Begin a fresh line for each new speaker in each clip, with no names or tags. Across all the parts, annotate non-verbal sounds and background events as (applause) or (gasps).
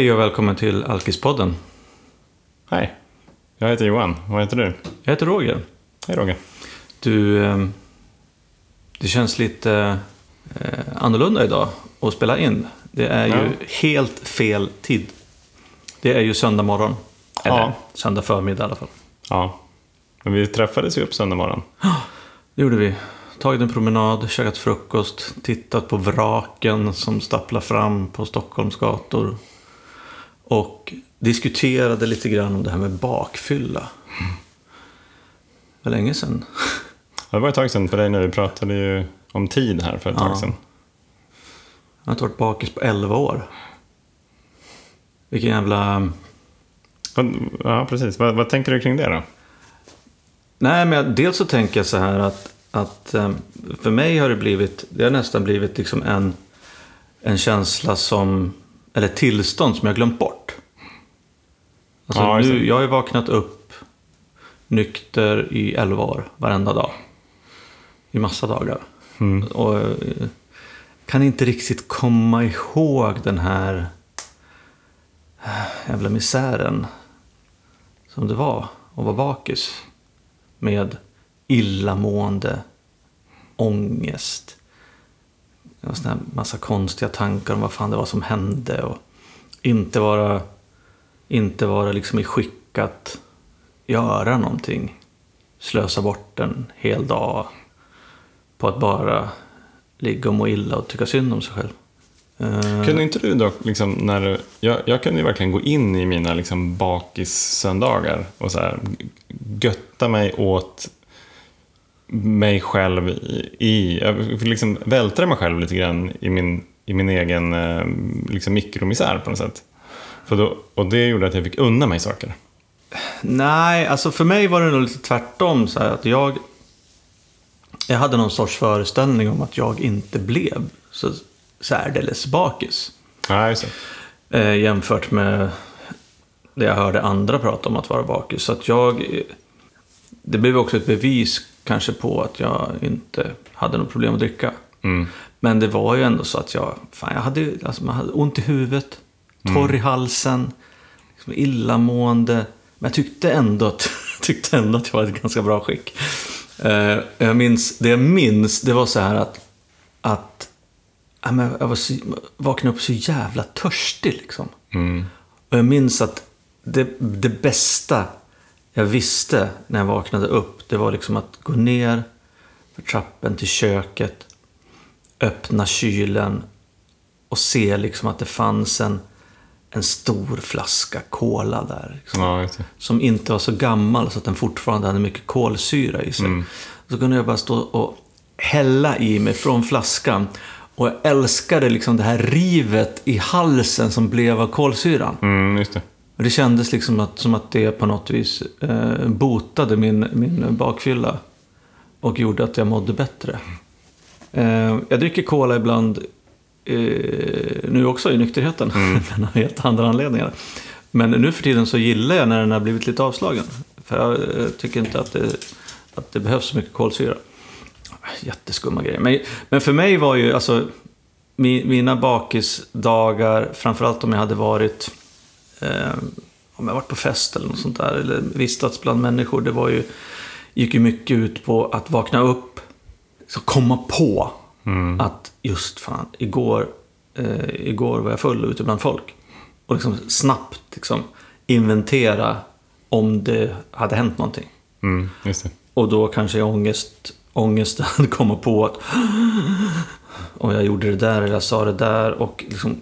Hej och välkommen till Alkispodden.
Hej, jag heter Johan. Vad heter du?
Jag heter Roger.
Hej Roger.
Du, eh, det känns lite eh, annorlunda idag att spela in. Det är ju
Ja.
helt fel tid. Det är ju söndag morgon. Eller
Ja.
söndag förmiddag i alla fall.
Ja, men vi träffades ju upp söndag morgon. (gasps)
Det gjorde vi. Tagit en promenad, käkat frukost, tittat på vraken som stapplar fram på Stockholms gator. Och diskuterade lite grann om det här med bakfylla. Det var länge sedan.
Det var ett tag sedan för dig nu. Vi pratade ju om tid här för ett
Ja.
tag sedan.
Jag har inte varit bakis på 11 år. Vilken jävla...
Ja, precis. Vad, vad tänker du kring det då?
Nej, men dels så tänker jag så här att, att eh, för mig har det blivit, det har nästan blivit liksom en, en känsla som, eller tillstånd som jag glömt bort. Alltså
Ja,
nu, jag har ju vaknat upp nykter i 11 år, varenda dag. I massa dagar.
Mm.
Och eh, kan inte riktigt komma ihåg den här eh, jävla misären som det var att vara bakis. Med illamående, ångest, en sån här massa konstiga tankar om vad fan det var som hände. Och inte vara, inte vara liksom i skick att göra någonting. Slösa bort en hel dag på att bara ligga och må illa och tycka synd om sig själv. Eh,
kunde inte du dock, liksom, när du, jag, jag kunde ju verkligen gå in i mina liksom, bakissöndagar och så här, götta mig åt mig själv i, i jag liksom vältra mig själv lite grann i min, i min egen eh, liksom, mikromisär på något sätt. För då, och det gjorde att jag fick unna mig saker.
Nej, alltså för mig var det nog lite tvärtom. Så här, att jag, jag hade någon sorts föreställning om att jag inte blev så särdeles bakis.
Just det.
Eh, jämfört med det jag hörde andra prata om att vara bakis. Så att jag... Det blev också ett bevis kanske på att jag inte hade något problem att dricka.
Mm.
Men det var ju ändå så att jag, fan, jag hade, alltså, man hade ont i huvudet, torr i halsen, liksom illamående. Men jag tyckte ändå att, (laughs) tyckte ändå att jag var i ett ganska bra skick. Eh, jag minns, det jag minns, det var så här att, att ja, men jag var så, vaknade upp så jävla törstig liksom.
Mm.
Och jag minns att det, det bästa jag visste när jag vaknade upp, det var liksom att gå ner för trappen till köket, öppna kylen och se liksom att det fanns en, en stor flaska cola där. Liksom,
Ja,
som inte var så gammal så att den fortfarande hade mycket kolsyra i sig. Så kunde jag bara stå och hälla i mig från flaskan. Och jag älskade liksom det här rivet i halsen som blev av kolsyran.
Mm, just det.
Och Det kändes liksom att, som att det på något vis eh, botade min, min bakfylla. Och gjorde att jag mådde bättre. Eh, jag dricker cola ibland nu också i nykterheten. (laughs) Men av helt andra anledningar. Men nu för tiden så gillar jag när den har blivit lite avslagen. För jag eh, tycker inte att det, att det behövs så mycket kolsyra. Jätteskumma grejer. Men, men för mig var ju alltså mi, mina bakisdagar, framförallt om jag hade varit eh, om jag varit på fest eller något sånt där, eller vistats bland människor, det var ju, gick ju mycket ut på att vakna upp, så komma på att just fan, igår, eh, igår var jag full ute bland folk. Och liksom snabbt liksom, inventera om det hade hänt någonting.
Mm.
Och då kanske ångest, ångesten (laughs) kommer på att om jag gjorde det där eller jag sa det där och liksom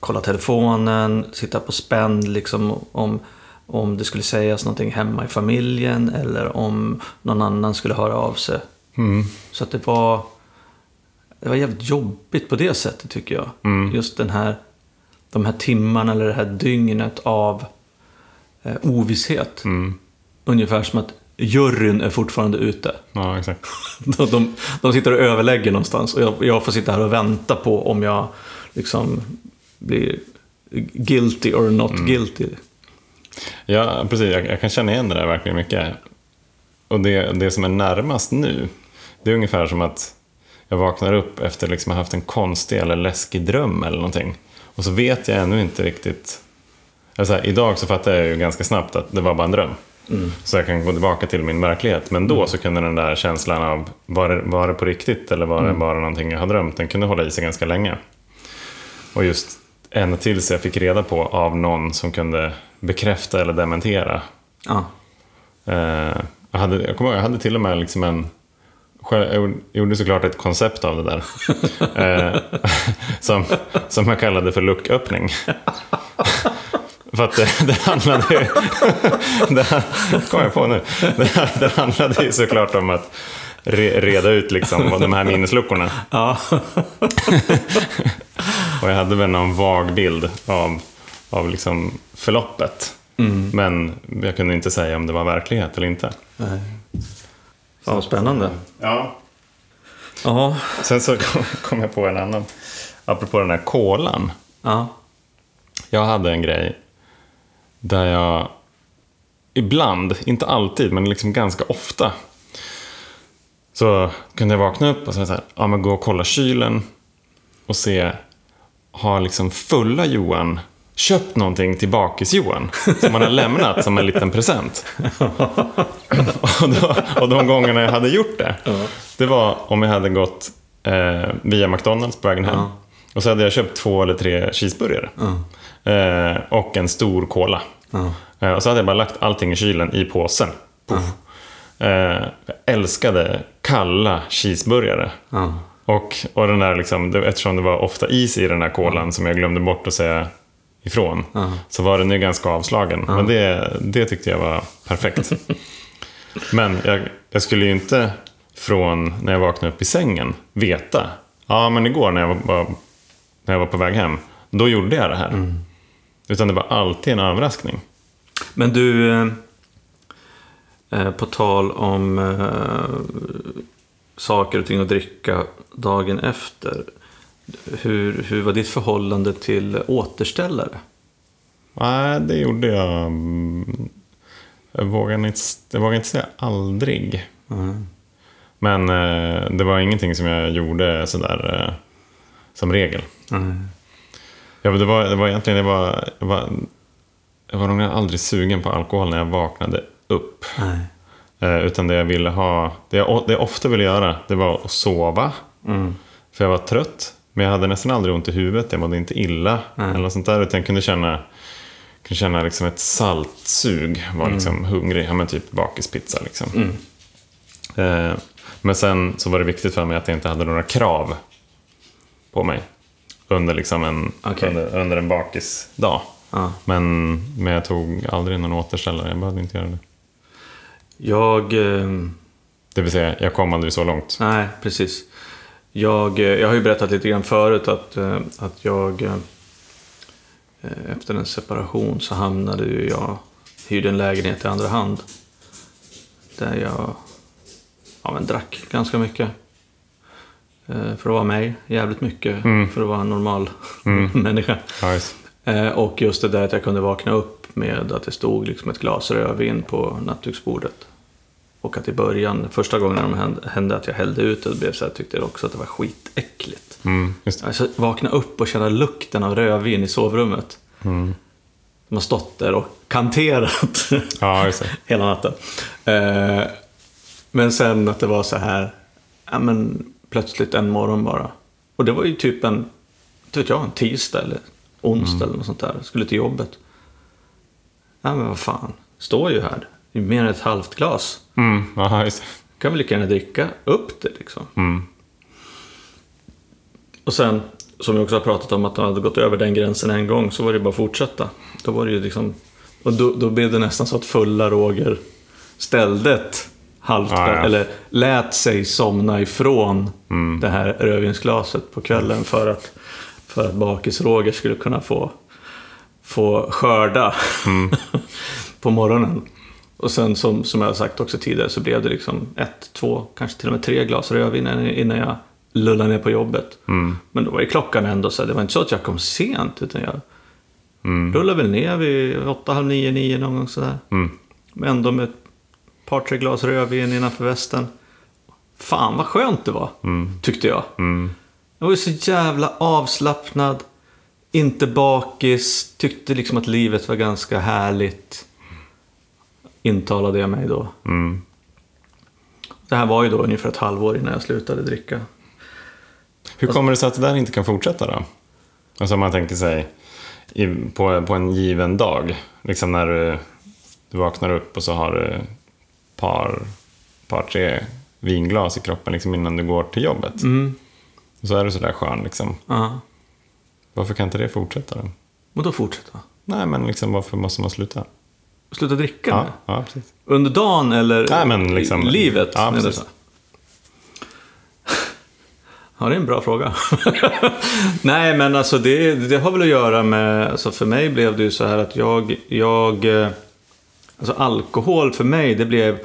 kolla telefonen, sitta på spänn liksom om, om det skulle sägas någonting hemma i familjen eller om någon annan skulle höra av sig.
Mm.
Så att det var, det var jävligt jobbigt på det sättet tycker jag.
Mm.
Just den här, de här timmarna eller det här dygnet av eh, ovisshet.
Mm.
Ungefär som att juryn är fortfarande ute.
Ja, exakt. (laughs)
De, de, de sitter och överlägger någonstans och jag, jag får sitta här och vänta på om jag liksom blir guilty or not guilty.
Ja, precis. Jag, jag kan känna igen det där verkligen mycket. Och det, det som är närmast nu, det är ungefär som att jag vaknar upp efter liksom att ha haft en konstig eller läskig dröm eller någonting. Och så vet jag ännu inte riktigt. Alltså, idag så fattar jag ju ganska snabbt att det var bara en dröm. Så jag kan gå tillbaka till min verklighet. Men då så kunde den där känslan av, var det, var det på riktigt eller var det bara någonting jag har drömt? Den kunde hålla i sig ganska länge. Och just ända tills jag fick reda på av någon som kunde bekräfta eller dementera.
Ja.
Eh, jag, hade, jag kommer ihåg, jag hade till och med liksom en... Jag gjorde- såklart ett koncept av det där. (laughs) eh, (laughs) som, som jag kallade för lucköppning. (laughs) För att det, det handlade ju... Det kom jag på nu. Det, det handlade ju såklart om att re, reda ut liksom de här minnesluckorna.
Ja.
Och jag hade väl någon vag bild av, av liksom förloppet. Men jag kunde inte säga om det var verklighet eller inte.
Nej. Vad spännande.
Ja.
Ja.
Sen så kom, jag på en annan. Apropå den här kolan.
Ja.
Jag hade en grej där jag ibland, inte alltid, men liksom ganska ofta. Så kunde jag vakna upp och så här, ja men gå och kolla kylen och se, har liksom fulla Johan köpt någonting till bakis-Johan som han har lämnat som en liten present? (laughs) och, då, och de gångerna jag hade gjort det, det var om jag hade gått eh, via McDonalds på vägen hem. Och så hade jag köpt två eller tre cheeseburgare. Eh, och en stor cola. Eh, och så hade jag bara lagt allting i kylen i påsen. Eh, jag älskade kalla cheeseburgare. Och, och den där liksom, det- eftersom det var ofta is i den här kolan som jag glömde bort att säga ifrån. Så var den ju ganska avslagen. Men det, det tyckte jag var perfekt. (laughs) men jag, jag skulle ju inte från när jag vaknade upp i sängen veta. Ja, men igår när jag var, när jag var på väg hem. Då gjorde jag det här. Utan det var alltid en överraskning.
Men du, eh, eh, på tal om eh, saker och ting att dricka dagen efter. Hur, hur var ditt förhållande till återställare?
Nej, det gjorde jag. mm, Jag vågar inte, jag vågar inte säga aldrig. Men eh, det var ingenting som jag gjorde sådär eh, som regel. Ja, men det, var, det var egentligen, det var, jag var, jag var nog aldrig sugen på alkohol när jag vaknade upp. Eh, utan det jag ville ha, det jag, det jag ofta ville göra, det var att sova. För jag var trött. Men jag hade nästan aldrig ont i huvudet, jag mådde inte illa. Eller något sånt där, utan jag kunde känna, kunde känna liksom ett saltsug. Var liksom hungrig, ja men typ bakispizza liksom. Eh, men sen så var det viktigt för mig att jag inte hade några krav på mig. Under, liksom en,
Okej.
under, under en bakisdag.
Ja.
Men, men jag tog aldrig någon återställare, jag behövde inte göra det.
Jag... Eh,
Det vill säga, jag kom aldrig så långt.
nej, precis. Jag, eh, jag har ju berättat lite grann förut att, eh, att jag... eh, Efter en separation så hamnade ju jag... Hyrde en lägenhet i andra hand. Där jag ja, men drack ganska mycket. För att vara mig, jävligt mycket. För att vara en normal (laughs) människa.
Ja, just.
Eh, Och just det där att jag kunde vakna upp med att det stod liksom ett glas rödvin på nattduksbordet. Och att i början, första gången det hände, att jag hällde ut det, blev så här, tyckte jag också att det var skitäckligt.
Mm.
Alltså vakna upp och känna lukten av rödvin i sovrummet.
Mm.
De har stått där och kanterat (laughs)
Ja,
hela natten. Eh, Men sen att det var så här, ja men plötsligt en morgon bara. Och det var ju typ en, inte vet jag, en tisdag eller onsdag eller något sånt där. Skulle till jobbet. Ja men vad fan, står ju här. Det är mer än ett halvt glas.
Mm, ja, just.
Kan vi lika gärna dricka upp det liksom.
Mm.
Och sen, som vi också har pratat om, att de hade gått över den gränsen en gång, så var det bara att fortsätta. Då var det ju liksom, och då, då blev det nästan så att fulla Roger ställde ett halvt,
Ja, ja.
eller lät sig somna ifrån
Mm.
det här rödvinsglaset på kvällen för att, för att bakis-Roger skulle kunna få, få skörda
Mm. (laughs)
på morgonen. Och sen som, som jag har sagt också tidigare så blev det liksom ett, två, kanske till och med tre glas rödvin innan- jag lullade ner på jobbet.
Mm.
Men då var ju klockan ändå så här, det var inte så att jag kom sent utan jag
Mm.
rullade väl ner vid åtta, halv nio, nio någon gång sådär.
Mm.
Men ändå med ett par, tre glas rödvin innanför västen. Fan vad skönt det var, tyckte jag.
Mm.
Jag var ju så jävla avslappnad. inte bakis, tyckte liksom att livet var ganska härligt. Intalade jag mig då.
Mm.
Det här var ju då ungefär ett halvår innan jag slutade dricka.
Hur kommer det sig att det där inte kan fortsätta då? Alltså om man tänker sig i, på, på en given dag. Liksom när du, du vaknar upp och så har du par, par, tre vinglas i kroppen liksom innan du går till jobbet.
Mm.
Och så är du sådär skön liksom.
Ja.
Varför kan inte det fortsätta då?
Och då fortsätta.
Nej, men liksom varför måste man sluta?
Sluta dricka
Ja, ja precis.
Under dagen eller
Nej, men liksom-
livet?
Ja, precis.
så? (laughs) Ja, det är en bra fråga. (laughs) Nej, men alltså det, det har väl att göra med... Alltså för mig blev det ju så här att jag... jag eh, alltså alkohol för mig, det blev...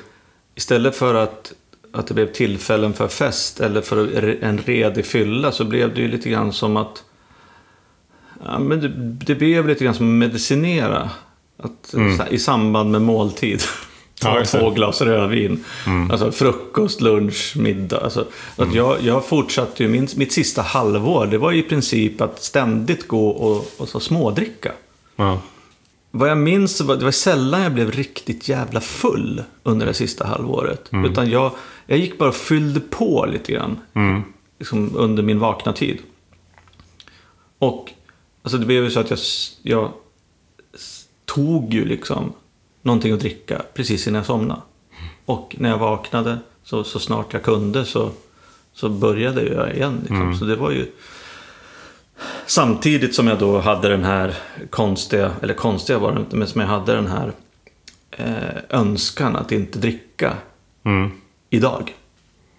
Istället för att, att det blev tillfällen för fest eller för en redig fylla så blev det ju lite grann som att... Ja, men det, det blev lite grann som att medicinera. Att, här, I samband med måltid. (laughs)
Ja,
Ta
det.
två glas rödvin. Alltså frukost, lunch, middag. Alltså, att jag, jag fortsatte ju, min, mitt sista halvår, det var ju i princip att ständigt gå och, och så smådricka.
Ja.
Vad jag minns, det var sällan jag blev riktigt jävla full under det sista halvåret. Utan jag, jag gick bara och fyllde på lite grann. Liksom under min vakna tid. Och alltså det blev ju så att jag, jag tog ju liksom någonting att dricka precis innan jag somnade. Och när jag vaknade, så, så snart jag kunde, så, så började jag igen. Liksom. Så det var ju... Samtidigt som jag då hade den här konstiga, eller konstiga var det inte, men som jag hade den här eh, önskan att inte dricka
Mm.
idag.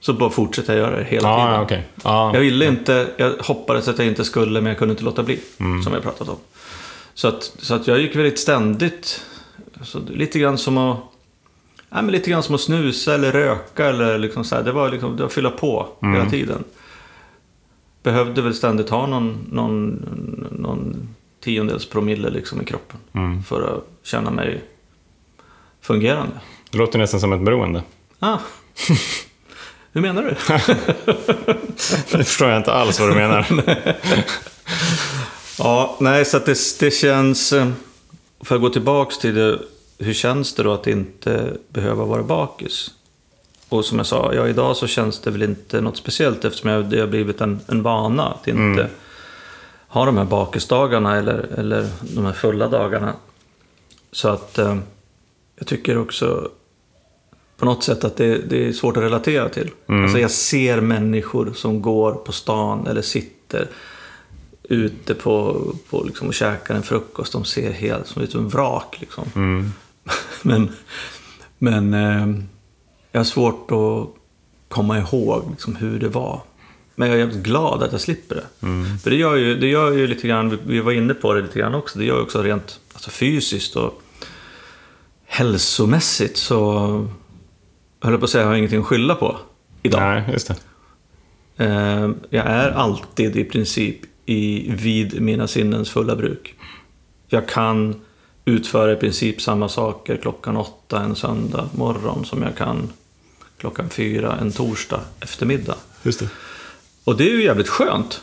Så bara fortsätter jag göra det hela
Ja,
tiden.
ja, okej. Ja.
Jag ville inte, jag hoppades att jag inte skulle, men jag kunde inte låta bli.
Mm.
Som jag pratat om. Så att, så att jag gick väldigt ständigt, så lite grann som att Ja, men lite grann som att snusa eller röka eller liksom så här. Det var liksom, det var att fylla på
Mm.
hela tiden. Behövde väl ständigt ha någon, någon, någon tiondels promille liksom i kroppen.
Mm.
För att känna mig fungerande.
Det låter nästan som ett beroende.
Ah. (laughs) Hur menar du? (laughs)
Det förstår jag inte alls vad du menar. (laughs)
Ja, nej, så att det, det känns... eh, För att gå tillbaks till det, hur känns det då att inte behöva vara bakis? Och som jag sa, ja, idag så känns det väl inte något speciellt eftersom jag, det har blivit en, en vana att inte ha de här bakisdagarna eller, eller de här fulla dagarna. Så att eh, jag tycker också på något sätt att det, det är svårt att relatera till. Alltså jag ser människor som går på stan eller sitter ute på, på liksom och käkar en frukost. De ser helt som som vrak. Liksom. (laughs) men men eh, jag har svårt att komma ihåg liksom, hur det var. Men jag är jävligt glad att jag slipper det. För det gör, ju, det gör ju lite grann, vi- vi var inne på det lite grann också, det gör ju också rent alltså, fysiskt och hälsomässigt så jag höll på att säga, jag har ingenting att skylla på idag.
Nej, just det.
Eh, Jag är alltid i princip i, vid mina sinnens fulla bruk. Jag kan utföra i princip samma saker klockan åtta en söndag morgon som jag kan klockan fyra en torsdag eftermiddag.
Just det.
Och det är ju jävligt skönt,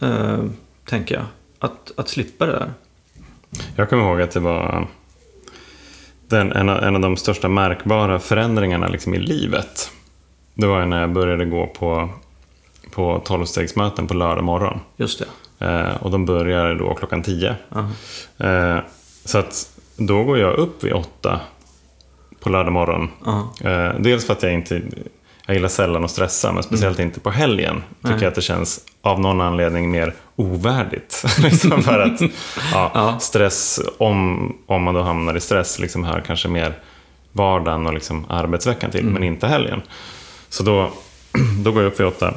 eh, tänker jag, att, att slippa det där.
Jag kommer ihåg att det var den, en, av, en av de största märkbara förändringarna liksom i livet. Det var när jag började gå på, på tolvstegsmöten på lördag morgon.
Just det.
Eh, och de börjar då klockan 10.
Ja.
Eh, så att då går jag upp vid åtta på lördag morgon.
Ja.
Eh, dels för att jag inte jag gillar sällan att stressa, men speciellt
Mm.
inte på helgen. Tycker jag att det känns av någon anledning mer ovärdigt. (laughs) liksom för att ja, (laughs)
Ja.
stress, om, om man då hamnar i stress, liksom hör kanske mer vardagen och liksom arbetsveckan till,
Mm.
men inte helgen. Så då, (clears throat) då går jag upp vid åtta.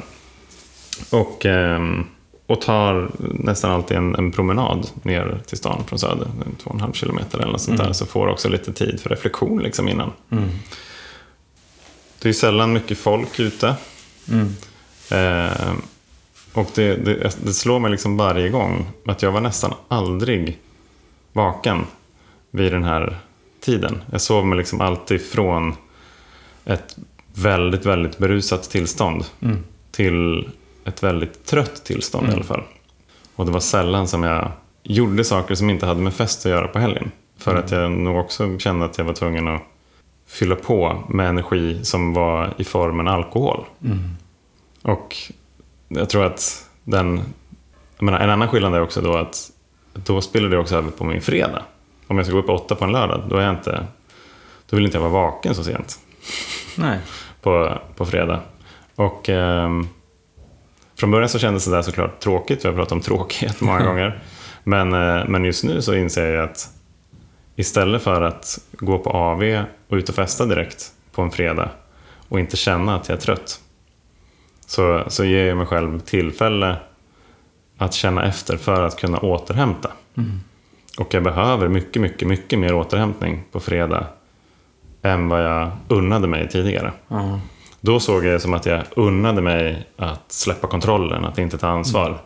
Och, ehm, och tar nästan alltid en, en promenad ner till stan från Söder, två och en halv kilometer eller något sånt där. Så får också lite tid för reflektion liksom innan. Det är sällan mycket folk ute. Ehm, och det, det, det slår mig liksom varje gång att jag var nästan aldrig vaken vid den här tiden. Jag sov mig liksom alltid från ett väldigt, väldigt berusat tillstånd till ett väldigt trött tillstånd i alla fall. Och det var sällan som jag gjorde saker som inte hade med fest att göra på helgen. För att jag nog också kände att jag var tvungen att fylla på med energi som var i formen alkohol. Och jag tror att den... Jag menar, en annan skillnad är också då att då spiller det också över på min fredag. Om jag ska gå upp åtta på en lördag, då, är jag inte, då vill inte jag vara vaken så sent
Nej.
på, på fredag. Och ehm, från början så kändes det där såklart tråkigt, vi har pratat om tråkighet många (laughs) gånger. Men, eh, men just nu så inser jag att istället för att gå på AV och ut och festa direkt på en fredag och inte känna att jag är trött, så, så ger jag mig själv tillfälle att känna efter för att kunna återhämta. Och jag behöver mycket, mycket, mycket mer återhämtning på fredag än vad jag unnade mig tidigare.
Ja.
Då såg jag det som att jag unnade mig att släppa kontrollen, att inte ta ansvar.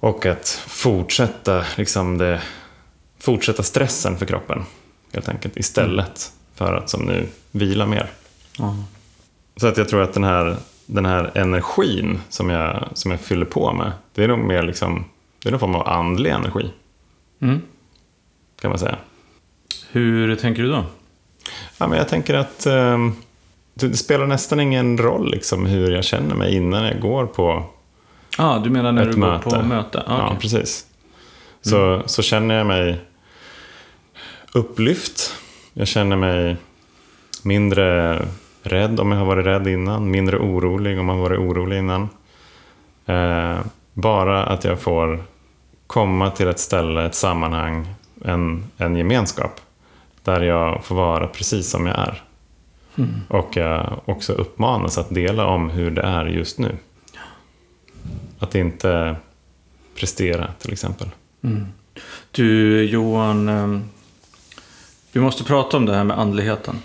Och att fortsätta, liksom det, fortsätta stressen för kroppen. Helt enkelt, istället för att som nu vila mer.
Ja.
Så att jag tror att den här, den här energin som jag, som jag fyller på med, det är nog mer liksom, det är någon form av andlig energi.
Mm.
Kan man säga.
Hur tänker du då?
Ja, men jag tänker att ehm, det, spelar nästan ingen roll liksom, hur jag känner mig innan jag går på
Ja, du menar när du
möte.
går på möte? Ah,
Ja,
okej.
precis. Så, så känner jag mig upplyft. Jag känner mig mindre rädd om jag har varit rädd innan. Mindre orolig om jag har varit orolig innan. Eh, bara att jag får komma till ett ställe, ett sammanhang, en, en gemenskap. Där jag får vara precis som jag är. Och jag också uppmanas att dela om hur det är just nu. Att inte prestera till exempel.
Du Johan, ehm, vi måste prata om det här med andligheten.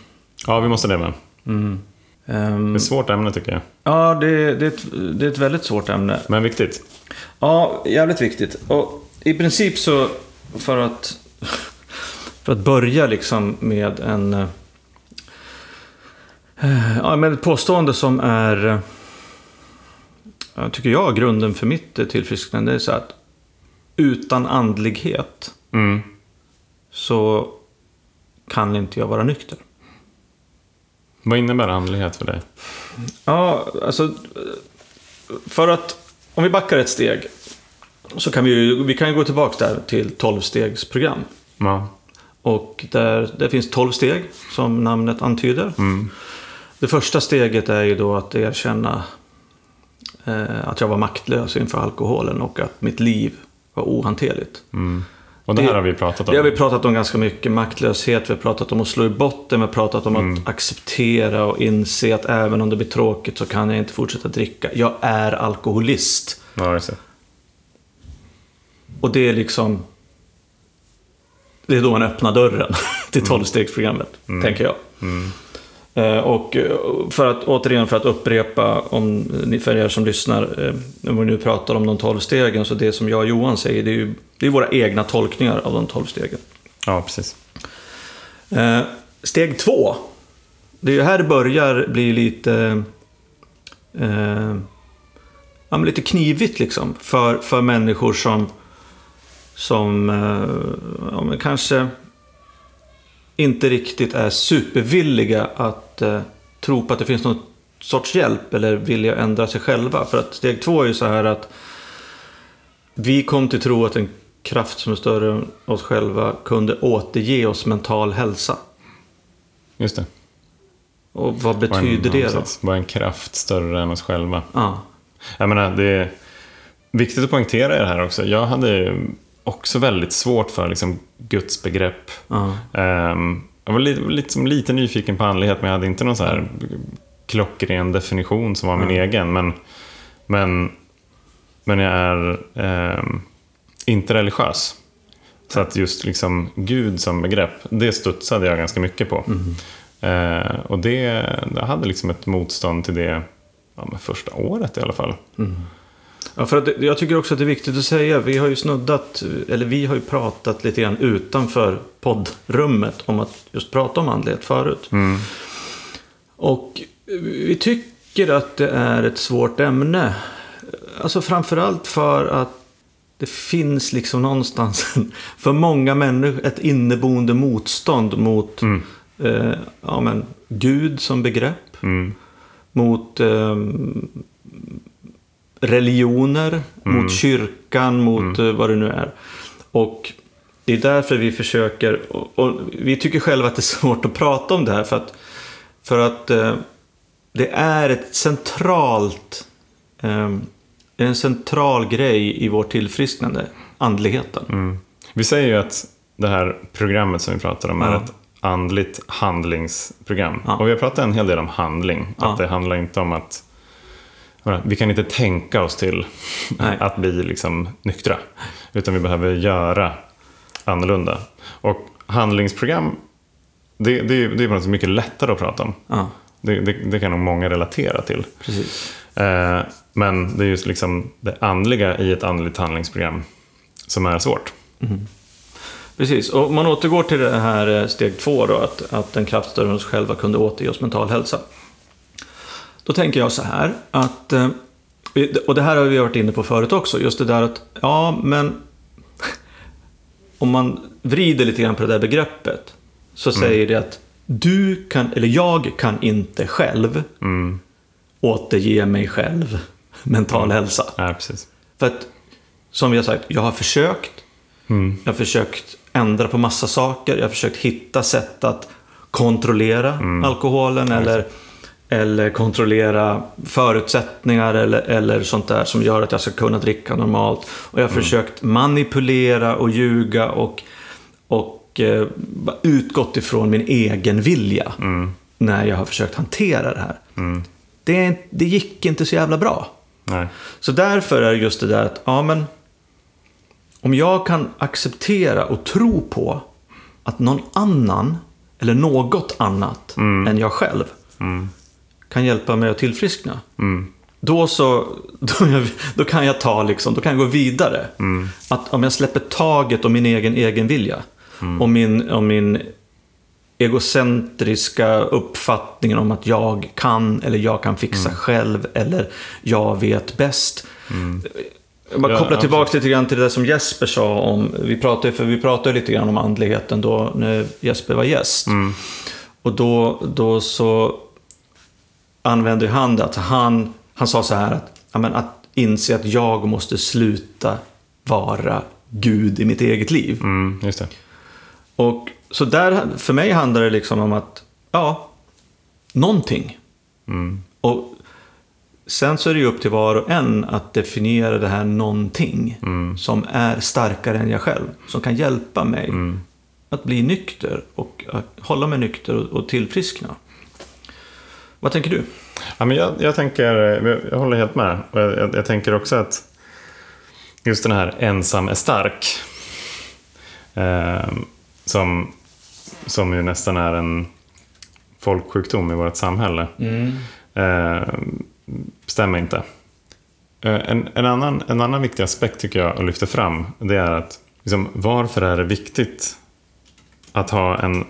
Ja, vi måste det med.
Ehm,
Det är ett svårt ämne tycker jag.
ja, det, det, är ett, det är ett väldigt svårt ämne.
Men viktigt.
Ja, jävligt viktigt. Och i princip så, för att, (laughs) för att börja liksom med en... eh, Ja, med ett påstående som är, eh, tycker jag, grunden för mitt eh, tillfrisknande. Är så att utan andlighet
Mm.
så kan inte jag vara nykter.
Vad innebär andlighet för dig?
Ja, alltså... För att... Om vi backar ett steg. Så kan vi ju, vi kan gå tillbaka där till 12-stegsprogram.
Ja.
Och där, det finns 12 steg, som namnet antyder. Det första steget är ju då att erkänna eh, att jag var maktlös inför alkoholen och att mitt liv var ohanterligt.
Och det här
Det-
har vi pratat om.
Det har vi pratat om ganska mycket. Maktlöshet, vi har pratat om att slå i botten, vi har pratat om att acceptera och inse att även om det blir tråkigt så kan jag inte fortsätta dricka. Jag är alkoholist.
Ja.
Och det är liksom... Det är då man öppnar dörren (laughs) till tolvstegsprogrammet, tänker jag. Eh, Och eh, för att, återigen för att upprepa, om ni för er som lyssnar, eh, när vi nu pratar om de tolv stegen, så det som jag och Johan säger, det är ju det är våra egna tolkningar av de tolv stegen.
Ja, precis.
Eh, Steg två. Det är ju här det börjar bli lite... Eh, ja, lite knivigt liksom. För, för människor som... Som eh, ja, kanske inte riktigt är supervilliga att eh, tro på att det finns någon sorts hjälp eller vilja ändra sig själva. För att steg två är ju så här att vi kom till tro att en kraft som är större än oss själva kunde återge oss mental hälsa.
Just det.
Och vad
Var en,
betyder det då?
precis. Var en kraft större än oss själva.
Ja.
Jag menar, det är viktigt att poängtera det här också. Jag hade också väldigt svårt för liksom, Guds begrepp. Ehm, jag var lite, lite, som lite nyfiken på andlighet, men jag hade inte någon så här klockren definition som var min egen. Men, men, men jag är ehm, inte religiös. Så att just liksom Gud som begrepp, det studsade jag ganska mycket på. Eh, och det, jag hade liksom ett motstånd till det ja, första året i alla fall.
Ja, för att jag tycker också att det är viktigt att säga, vi har ju snuddat, eller vi har ju pratat lite grann utanför poddrummet om att just prata om andlighet förut. Och vi tycker att det är ett svårt ämne. Alltså framförallt för att det finns liksom någonstans för många människor ett inneboende motstånd mot eh, ja, men, Gud som begrepp.
Mm.
Mot eh, religioner, mot kyrkan, mot eh, vad det nu är. Och det är därför vi försöker, och, och vi tycker själva att det är (laughs) svårt att prata om det här för att, för att eh, det är ett centralt, eh, en central grej i vårt tillfrisknande, andligheten.
Mm. Vi säger ju att det här programmet som vi pratar om är
Ja.
ett andligt handlingsprogram.
Ja.
Och vi har pratat en hel del om handling.
Ja.
Att det handlar inte om att vi kan inte tänka oss till
Nej.
att bli liksom nyktra. Utan vi behöver göra annorlunda. Och handlingsprogram, det, det, är- det är något mycket lättare att prata om.
Ja,
Det, det, det kan nog många relatera till. Eh, men det är just liksom det andliga i ett andligt handlingsprogram som är svårt.
Precis, och man återgår till det här eh, steg två då, att, att den kraft större än oss själva kunde återge oss mental hälsa. Då tänker jag så här, att, eh, och det här har vi varit inne på förut också, just det där att, ja men, (laughs) om man vrider lite grann på det där begreppet, så säger det att du kan, eller jag kan inte själv
Mm.
återge mig själv (laughs) mental hälsa.
Ja, precis.
För att, som vi har sagt, jag har försökt.
Mm.
Jag har försökt ändra på massa saker. Jag har försökt hitta sätt att kontrollera
Mm.
alkoholen eller, eller kontrollera förutsättningar eller, eller sånt där som gör att jag ska kunna dricka normalt. Och jag har
Mm.
försökt manipulera och ljuga och, och eh, utgått ifrån min egen vilja
Mm.
när jag har försökt hantera det här. Det, det gick inte så jävla bra.
Nej.
Så därför är det just det där att, ja men, om jag kan acceptera och tro på att någon annan, eller något annat än jag själv, kan hjälpa mig att tillfriskna. Då, så, (laughs) då, jag- då kan jag ta liksom, då kan jag gå vidare. Att om jag släpper taget om min egen egenvilja, och min, om min egocentriska uppfattningen om att jag kan eller jag kan fixa själv eller jag vet bäst. Jag bara
Ja,
koppla
absolut.
tillbaka lite grann till det som Jesper sa om, vi pratade, för vi pratade lite grann om andligheten då när Jesper var gäst. Och då, då så använde han det att han, han sa så här att, ja, att inse att jag måste sluta vara Gud i mitt eget liv.
Mm, just det.
Och så där, för mig handlar det liksom om att, ja, någonting.
Mm.
Och sen så är det ju upp till var och en att definiera det här någonting som är starkare än jag själv. Som kan hjälpa mig att bli nykter och att hålla mig nykter och, och tillfriskna. Vad tänker du?
Ja, men jag, jag tänker, jag håller helt med. Och jag, jag, jag tänker också att just den här ensam är stark. Eh, som, som ju nästan är en folksjukdom i vårt samhälle. Eh, stämmer inte. Eh, en, en, annan, en annan viktig aspekt tycker jag att lyfta fram. Det är att liksom, varför är det viktigt att ha en,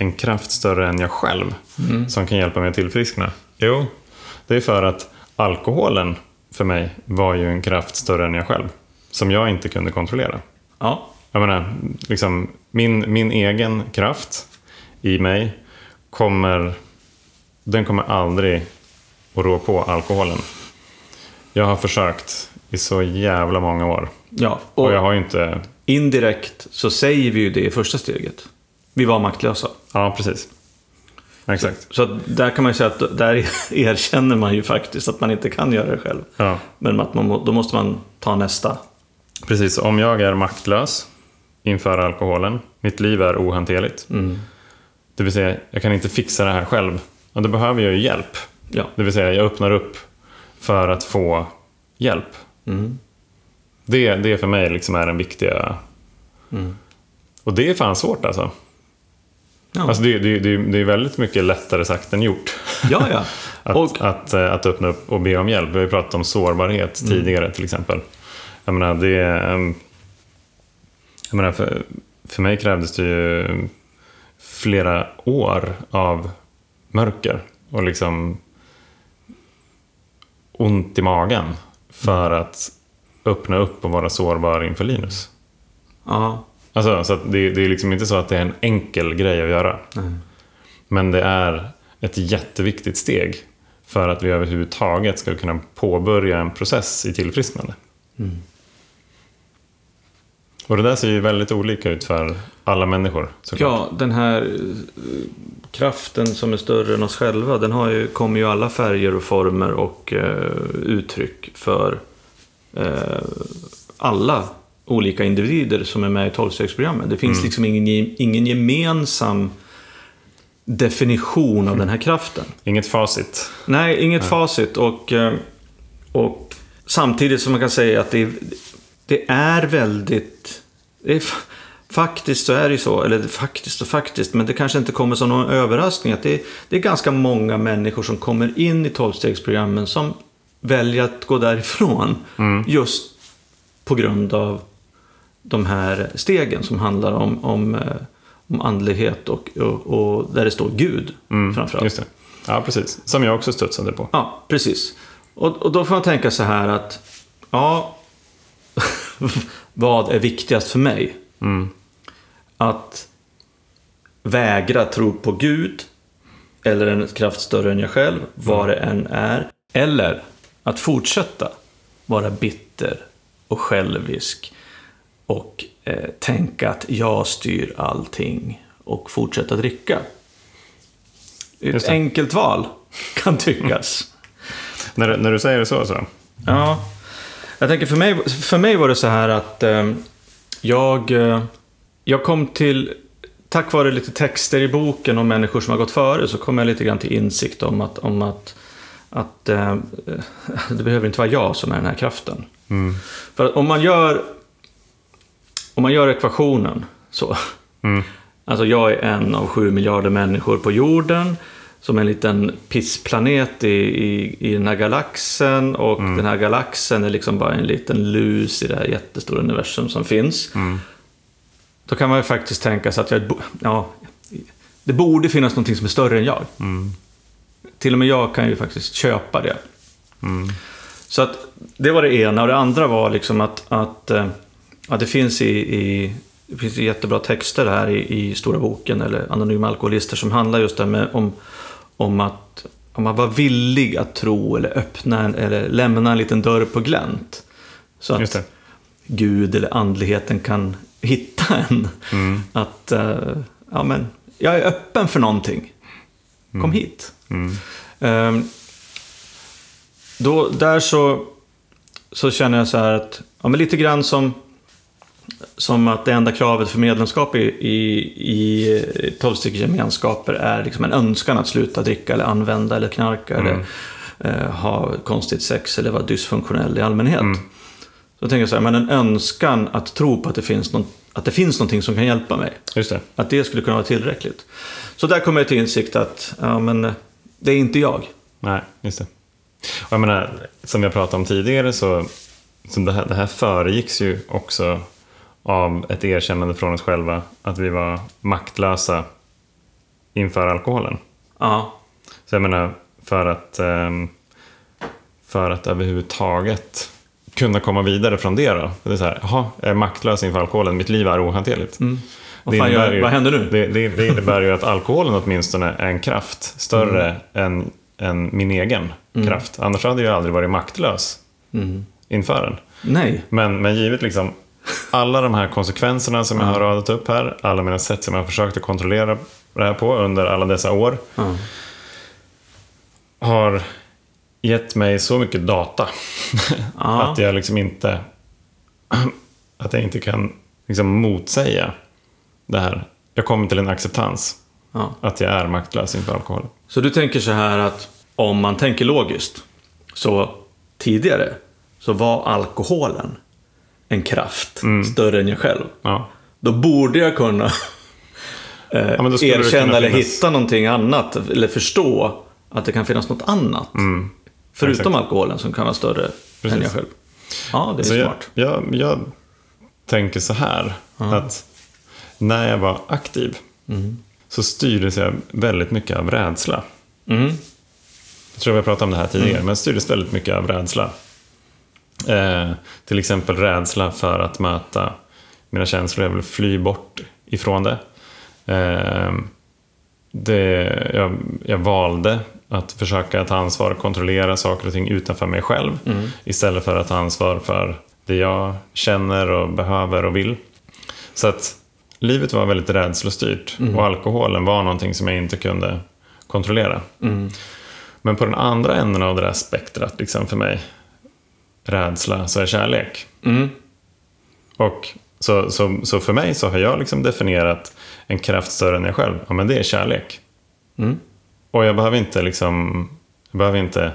en kraft större än jag själv som kan hjälpa mig att tillfriskna? Jo, det är för att alkoholen för mig var ju en kraft större än jag själv. Som jag inte kunde kontrollera.
Ja,
Jag menar, liksom, min, min egen kraft i mig kommer, den kommer aldrig att rå på alkoholen. Jag har försökt i så jävla många år.
ja.
Och,
och
jag har ju inte...
indirekt så säger vi ju det i första steget. Vi var maktlösa.
Ja, precis. Exakt.
Så att där kan man ju säga att där (laughs) erkänner man ju faktiskt att man inte kan göra det själv.
Ja,
Men att man, då måste man ta nästa.
precis. Om jag är maktlös inför alkoholen, mitt liv är ohanterligt. Det vill säga, jag kan inte fixa det här själv. Och då behöver jag ju hjälp.
Ja.
Det vill säga, jag öppnar upp för att få hjälp. Det, det för mig liksom är den viktiga... Och det är fan svårt alltså.
Ja,
alltså det, det, det, det är väldigt mycket lättare sagt än gjort.
ja. ja. (laughs)
Att,
Och,
att, eh, att öppna upp och be om hjälp. Vi har ju pratat om sårbarhet
Mm.
tidigare till exempel. Jag menar, det... ehm, Jag menar, för, för mig krävdes det ju flera år av mörker och liksom ont i magen för att öppna upp och vara sårbar inför Linus.
Ja.
Alltså, så det, det är liksom inte så att det är en enkel grej att göra.
Nej.
Men det är ett jätteviktigt steg för att vi överhuvudtaget ska kunna påbörja en process i tillfrisknande. Och det där ser ju väldigt olika ut för alla människor. såklart.
Ja, den här eh, kraften som är större än oss själva, den har ju, kommer ju alla färger och former och eh, uttryck för eh, alla olika individer som är med i tolvstegsprogrammet. Det finns liksom ingen, ge- ingen gemensam definition av den här kraften.
Inget facit.
Nej, inget facit. Och, eh, och samtidigt som man kan säga att det, det är väldigt... Det är, fa- faktiskt så är det ju så, eller faktiskt och faktiskt, men det kanske inte kommer som någon överraskning att det, det är ganska många människor som kommer in i tolvstegsprogrammen som väljer att gå därifrån. Just på grund av de här stegen som handlar om, om, eh, om andlighet och, och, och där det står Gud framförallt.
Just det. Ja, precis. Som jag också studsade på.
Ja, precis. Och, och då får man tänka så här att, ja, (laughs) vad är viktigast för mig? Att vägra tro på Gud, eller en kraft större än jag själv, vad det än är. Eller att fortsätta vara bitter och självisk och eh, tänka att jag styr allting och fortsätta dricka. Ett enkelt val, kan tyckas.
När, du- när du säger det så, så.
Ja, jag tänker för mig, för mig var det så här att eh, jag, eh, jag kom till, tack vare lite texter i boken om människor som har gått före, så kom jag lite grann till insikt om att, om att, att eh, (laughs) det behöver inte vara jag som är den här kraften. För att om man gör, om man gör ekvationen så, Alltså jag är en av sju miljarder människor på jorden. Som en liten pissplanet i, i, i den här galaxen. Och den här galaxen är liksom bara en liten lus i det här jättestora universum som finns. Då kan man ju faktiskt tänka sig att jag... Ja, det borde finnas någonting som är större än jag. Till och med jag kan ju faktiskt köpa det. Så att det var det ena. Och det andra var liksom att, att, att det finns i, i det finns jättebra texter här i, i Stora boken eller Anonyma Alkoholister som handlar just med, om, om att om man var villig att tro eller öppna en, eller lämna en liten dörr på glänt. Så att. Gud eller andligheten kan hitta en. Att, eh, ja men, jag är öppen för någonting. Kom hit. Ehm, då, där så, så känner jag så här att, ja men lite grann som, som att det enda kravet för medlemskap i, i, i tolvstegsgemenskaper är liksom en önskan att sluta dricka eller använda eller knarka eller eh, ha konstigt sex eller vara dysfunktionell i allmänhet. Så tänker jag så här, men en önskan att tro på att det finns, någon, att det finns någonting som kan hjälpa mig.
Just det.
Att det skulle kunna vara tillräckligt. Så där kommer jag till insikt att, ja men, eh, det är inte jag.
Nej, just det. Och jag menar, som jag pratade om tidigare så, så det, här, det här föregicks ju också av ett erkännande från oss själva att vi var maktlösa inför alkoholen.
Ja,
Så jag menar, för att, ehm, för att överhuvudtaget kunna komma vidare från det då. Det är så här, jaha, jag är maktlös inför alkoholen, mitt liv är ohanterligt.
Vad
Det
fan gör- vad händer nu?
Det, det, det innebär ju att (laughs) alkoholen åtminstone är en kraft större
Mm.
än, än min egen kraft. Annars hade jag aldrig varit maktlös
Mm.
inför den.
nej.
Men, men givet liksom alla de här konsekvenserna som jag har radat upp här, alla mina sätt som jag har försökt att kontrollera det här på under alla dessa år,
Ja.
har gett mig så mycket data (laughs) att jag liksom inte (clears throat) att jag inte kan liksom motsäga det här. Jag kommer till en acceptans
Ja.
att jag är maktlös inför alkoholen.
Så du tänker så här att om man tänker logiskt, så tidigare så var alkoholen en kraft större än jag själv.
Ja.
Då borde jag kunna (laughs) eh,
det
erkänna
kunna
eller
finnas-
hitta någonting annat. Eller förstå att det kan finnas något annat. Förutom
Exakt.
alkoholen som kan vara större än
Precis.
jag själv. Ja, det är
Så jag,
smart.
jag, jag tänker så här, att när jag var aktiv så styrdes jag väldigt mycket av rädsla.
Mm.
Jag tror vi har pratat om det här tidigare, men styrdes väldigt mycket av rädsla. Eh, till exempel rädsla för att möta mina känslor. Jag vill fly bort ifrån det. Eh, det jag, jag valde att försöka ta ansvar och kontrollera saker och ting utanför mig själv.
Mm.
Istället för att ta ansvar för det jag känner och behöver och vill. Så att livet var väldigt rädslostyrt och alkoholen var någonting som jag inte kunde kontrollera.
Mm.
Men på den andra änden av det där spektrat, liksom för mig, rädsla, så är kärlek.
Mm.
Och så, så, så för mig så har jag liksom definierat en kraft större än jag själv. Ja, men det är kärlek.
Mm.
Och jag behöver inte liksom, jag behöver inte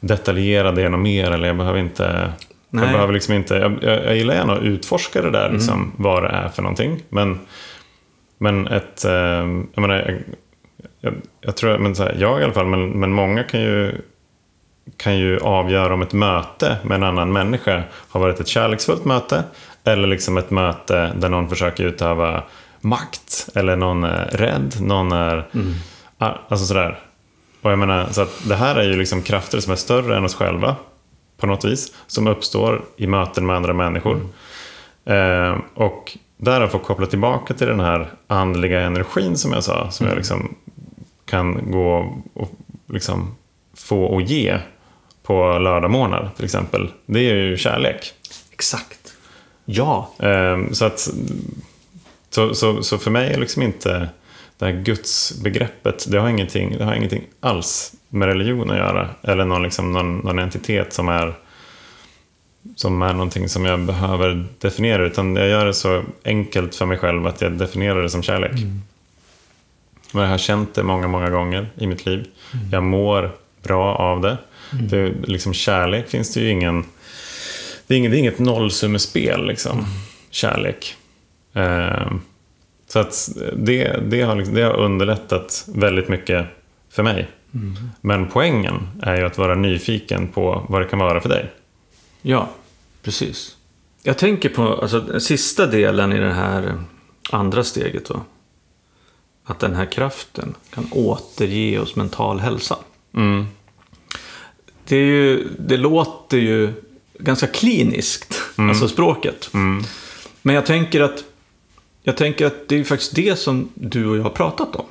detaljera det något mer. Eller jag behöver inte,
Nej.
jag behöver liksom inte, jag, jag, jag gillar gärna att utforska det där, liksom,
Mm.
vad det är för någonting. Men, men ett, eh, jag menar, jag, jag, jag tror, men så här, jag i alla fall, men, men många kan ju, kan ju avgöra om ett möte med en annan människa har varit ett kärleksfullt möte eller liksom ett möte där någon försöker utöva makt eller någon är rädd, någon är... Ah, Alltså sådär. Och jag menar, så att det här är ju liksom krafter som är större än oss själva på något vis, som uppstår i möten med andra människor. Eh, och där får koppla tillbaka till den här andliga energin som jag sa, som jag liksom kan gå och liksom få och ge på lördagmorgnar till exempel. Det är ju kärlek.
Exakt. Ja.
Ehm, så, att, så, så, så för mig är liksom inte det här gudsbegreppet, det har, ingenting, det har ingenting alls med religion att göra. Eller någon, liksom, någon, någon entitet som är, som är någonting som jag behöver definiera. Utan jag gör det så enkelt för mig själv att jag definierar det som kärlek. Och jag har känt det många, många gånger i mitt liv. Jag mår bra av det. Det är liksom kärlek finns det ju ingen... Det är inget, det är inget nollsummespel, liksom. Kärlek. Ehm, så att det, det, har liksom, det har underlättat väldigt mycket för mig. Men poängen är ju att vara nyfiken på vad det kan vara för dig.
Ja, precis. Jag tänker på alltså, den sista delen i det här andra steget. Då. Att den här kraften kan återge oss mental hälsa.
Mm.
Det, är ju, det låter ju ganska kliniskt, alltså språket.
Mm.
Men jag tänker att jag tänker att det är faktiskt det som du och jag har pratat om.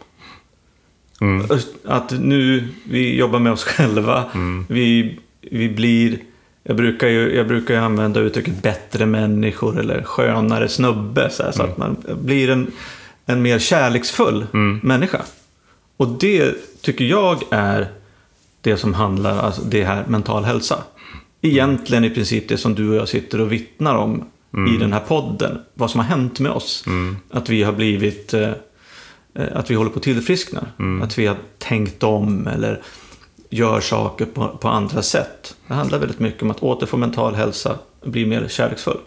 Mm.
Att nu, vi jobbar med oss själva. Vi, vi blir, jag brukar, ju, jag brukar ju använda uttrycket bättre människor eller skönare snubbe. Så, här, så att man blir en, en mer kärleksfull människa. Och det tycker jag är det som handlar, alltså det här mental hälsa. Egentligen i princip det som du och jag sitter och vittnar om i den här podden. Vad som har hänt med oss. Att vi har blivit, eh, eh, att vi håller på att tillfriskna. Att vi har tänkt om eller gör saker på, på andra sätt. Det handlar väldigt mycket om att återfå mental hälsa och bli mer kärleksfull.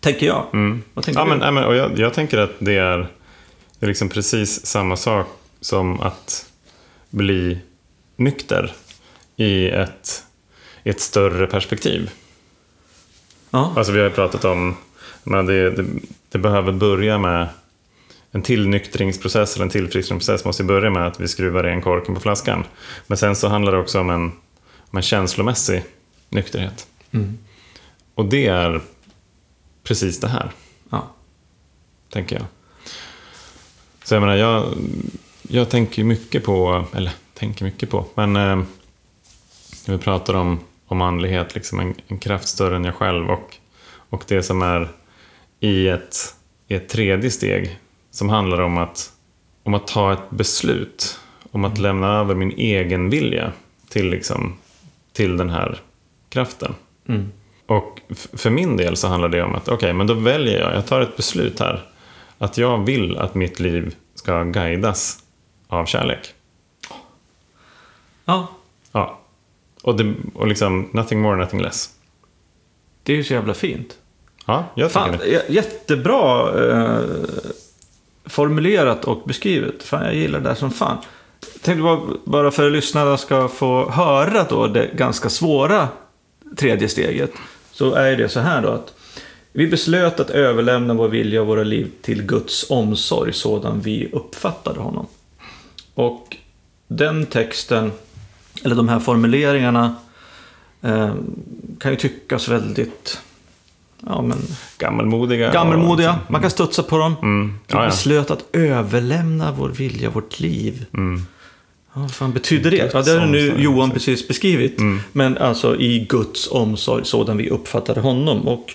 Tänker jag. Vad tänker
Ja,
du?
men, nej, men, och jag, jag tänker att det är, det är liksom precis samma sak som att bli nykter i ett, i ett större perspektiv.
ja.
Alltså vi har ju pratat om men det, det, det behöver börja med en tillnyktringsprocess eller en tillfriskningsprocess måste börja med att vi skruvar igen korken på flaskan. Men sen så handlar det också om en, om en känslomässig nykterhet. Och det är precis det här,
ja.
tänker jag. Så jag menar, jag, jag tänker mycket på, eller tänker mycket på, men eh, när vi pratar om, om andlighet, liksom en, en kraft större än jag själv och, och det som är i ett, i ett tredje steg som handlar om att, om att ta ett beslut, om att lämna över min egen vilja till, liksom, till den här kraften.
Mm.
Och för min del så handlar det om att okej, men då väljer jag, jag tar ett beslut här. Att jag vill att mitt liv ska guidas av kärlek.
Ja.
Ja. Och, det, och liksom, nothing more, nothing less.
Det är ju så jävla fint.
Ja, jag tycker
Fan,
det.
jättebra eh, formulerat och beskrivet. Fan, jag gillar det där som fan. Jag tänkte bara, bara för att lyssnarna ska få höra då det ganska svåra tredje steget. Så är det så här då att vi beslöt att överlämna vår vilja och våra liv till Guds omsorg sådan vi uppfattade honom. Och den texten, eller de här formuleringarna, eh, kan ju tyckas väldigt ja, men,
Gammalmodiga.
gammalmodiga. Man kan studsa på dem.
Mm.
Vi
Ja, ja.
beslöt att överlämna vår vilja, vårt liv.
Mm.
Ja, vad fan betyder det? Ja, det har nu Johan precis beskrivit.
Mm.
Men alltså i Guds omsorg, sådan vi uppfattade honom. Och,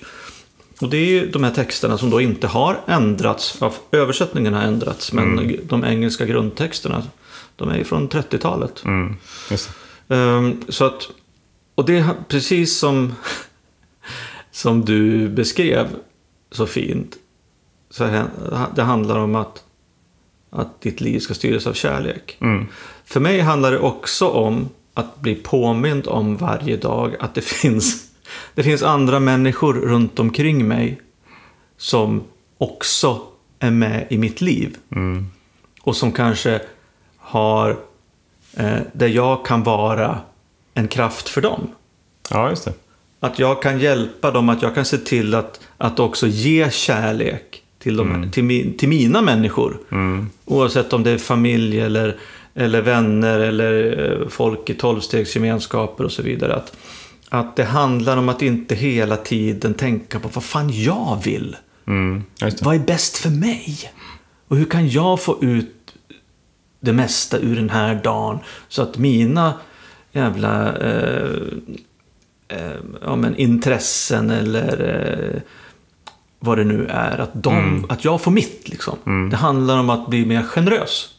och det är ju de här texterna som då inte har ändrats. Ja, översättningen har ändrats, men
Mm.
de engelska grundtexterna, de är ju från 30-talet.
Mm.
Ehm, så att, och det är precis som, (laughs) som du beskrev så fint. Så här, det handlar om att, att ditt liv ska styras av kärlek.
Mm.
För mig handlar det också om att bli påmind om varje dag att det (laughs) finns, det finns andra människor runt omkring mig som också är med i mitt liv.
Mm.
Och som kanske har, eh, där jag kan vara en kraft för dem.
Ja, just det.
Att jag kan hjälpa dem, att jag kan se till att, att också ge kärlek till, dem, till, min, till mina människor.
Mm.
Oavsett om det är familj eller, eller vänner eller eh, folk i tolvstegsgemenskaper och så vidare. Att, att det handlar om att inte hela tiden tänka på vad fan jag vill.
Mm. Just det.
Vad är bäst för mig? Och hur kan jag få ut det mesta ur den här dagen så att mina jävla eh, eh, ja, men intressen eller eh, vad det nu är, att, de, att jag får mitt. Liksom. Det handlar om att bli mer generös,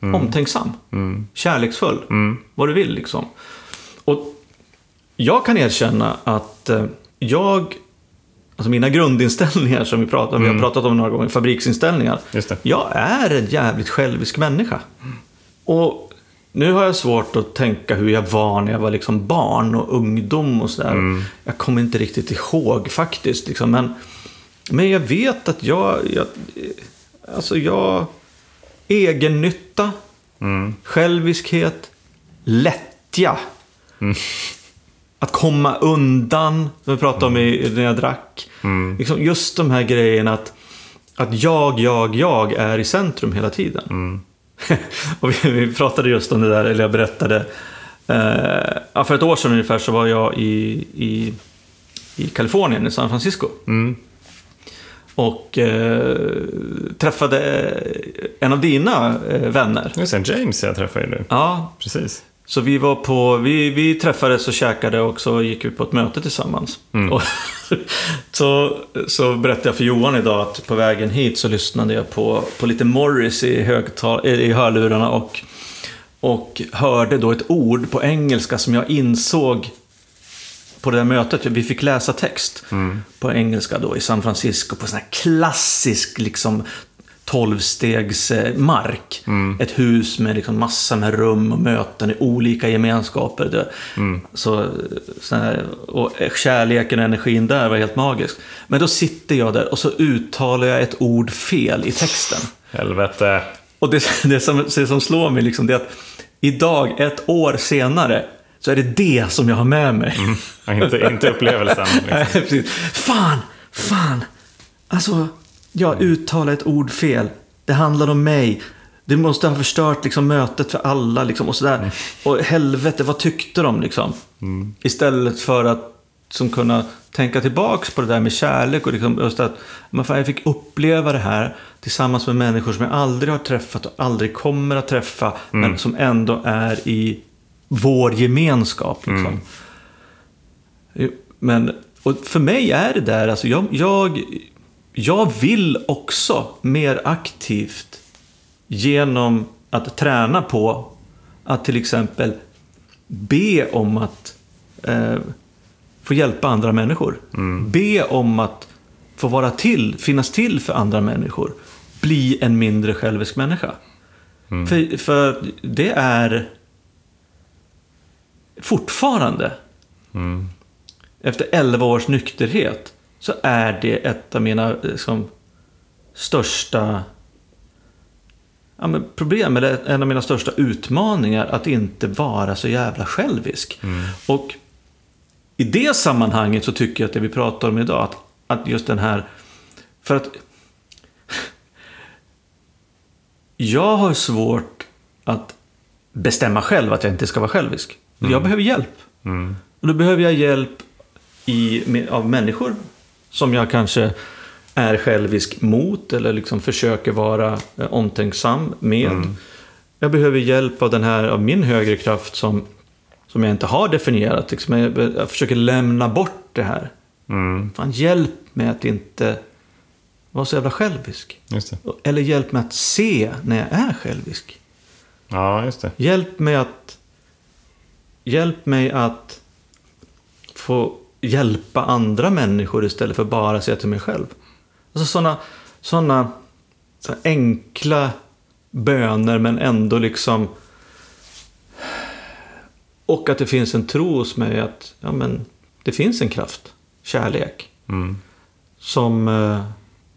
omtänksam, kärleksfull, vad du vill. Liksom. Och jag kan erkänna att eh, jag, alltså mina grundinställningar som vi, pratar, vi har pratat om några gånger, fabriksinställningar. Jag är en jävligt självisk människa. Och nu har jag svårt att tänka hur jag var när jag var liksom barn och ungdom och sådär. Jag kommer inte riktigt ihåg faktiskt. Liksom. Men, men jag vet att jag, jag... Alltså jag... Egennytta,
Mm.
själviskhet, lättja. Att komma undan, som vi pratade om i, när jag drack. Liksom just de här grejerna att, att jag, jag, jag är i centrum hela tiden. (laughs) och vi, vi pratade just om det där, eller jag berättade. Eh, för ett år sedan ungefär så var jag i, i, i Kalifornien, i San Francisco.
Mm.
Och eh, träffade en av dina eh, vänner.
Just det, James jag träffade ju nu.
Ja,
Precis.
Så vi var på, vi, vi träffades och käkade och så gick vi på ett möte tillsammans. Och (laughs) så, så berättade jag för Johan idag att på vägen hit så lyssnade jag på, på lite Morris i, högtal, i hörlurarna och, och hörde då ett ord på engelska som jag insåg på det där mötet, vi fick läsa text på engelska då i San Francisco på sån här klassisk liksom tolvstegsmark. Ett hus med liksom massa med rum och möten i olika gemenskaper. Det, så, här, och kärleken och energin där var helt magisk. Men då sitter jag där och så uttalar jag ett ord fel i texten.
Helvete.
Och det, (laughs) det, som, det som slår mig liksom, det är att idag, ett år senare, så är det det som jag har med mig.
Ja, inte, inte upplevelsen. (laughs)
Nej,
Liksom.
precis. Fan! Fan! Alltså, jag uttalar ett ord fel. Det handlar om mig. Det måste ha förstört liksom, mötet för alla. Liksom, och, sådär. och helvete, vad tyckte de? Liksom? Istället för att som kunna tänka tillbaks på det där med kärlek. Och liksom, just att men fan, jag fick uppleva det här tillsammans med människor som jag aldrig har träffat och aldrig kommer att träffa. Men som ändå är i vår gemenskap. Liksom. Jo, Men och för mig är det där, alltså jag, jag, jag vill också mer aktivt genom att träna på att till exempel be om att eh, få hjälpa andra människor. Be om att få vara till, finnas till för andra människor. Bli en mindre självisk människa. För, för det är fortfarande efter 11 års nykterhet så är det ett av mina liksom, största ja, problem, eller en av mina största utmaningar, att inte vara så jävla självisk. Och i det sammanhanget så tycker jag att det vi pratar om idag, att, att just den här... För att... (laughs) Jag har svårt att bestämma själv att jag inte ska vara självisk. Jag behöver hjälp. Och då behöver jag hjälp i, av människor som jag kanske är självisk mot eller liksom försöker vara eh, omtänksam med. Jag behöver hjälp av den här, av min högre kraft som, som jag inte har definierat. Liksom jag, jag försöker lämna bort det här.
Mm,
Fan, hjälp mig att inte vara så jävla självisk. Eller hjälp mig att se när jag är självisk.
Ja, just det.
Hjälp mig att... Hjälp mig att få hjälpa andra människor istället för bara se till mig själv. Alltså sådana såna, så enkla böner men ändå liksom... Och att det finns en tro hos mig att ja, men, det finns en kraft, kärlek.
Mm.
Som, eh,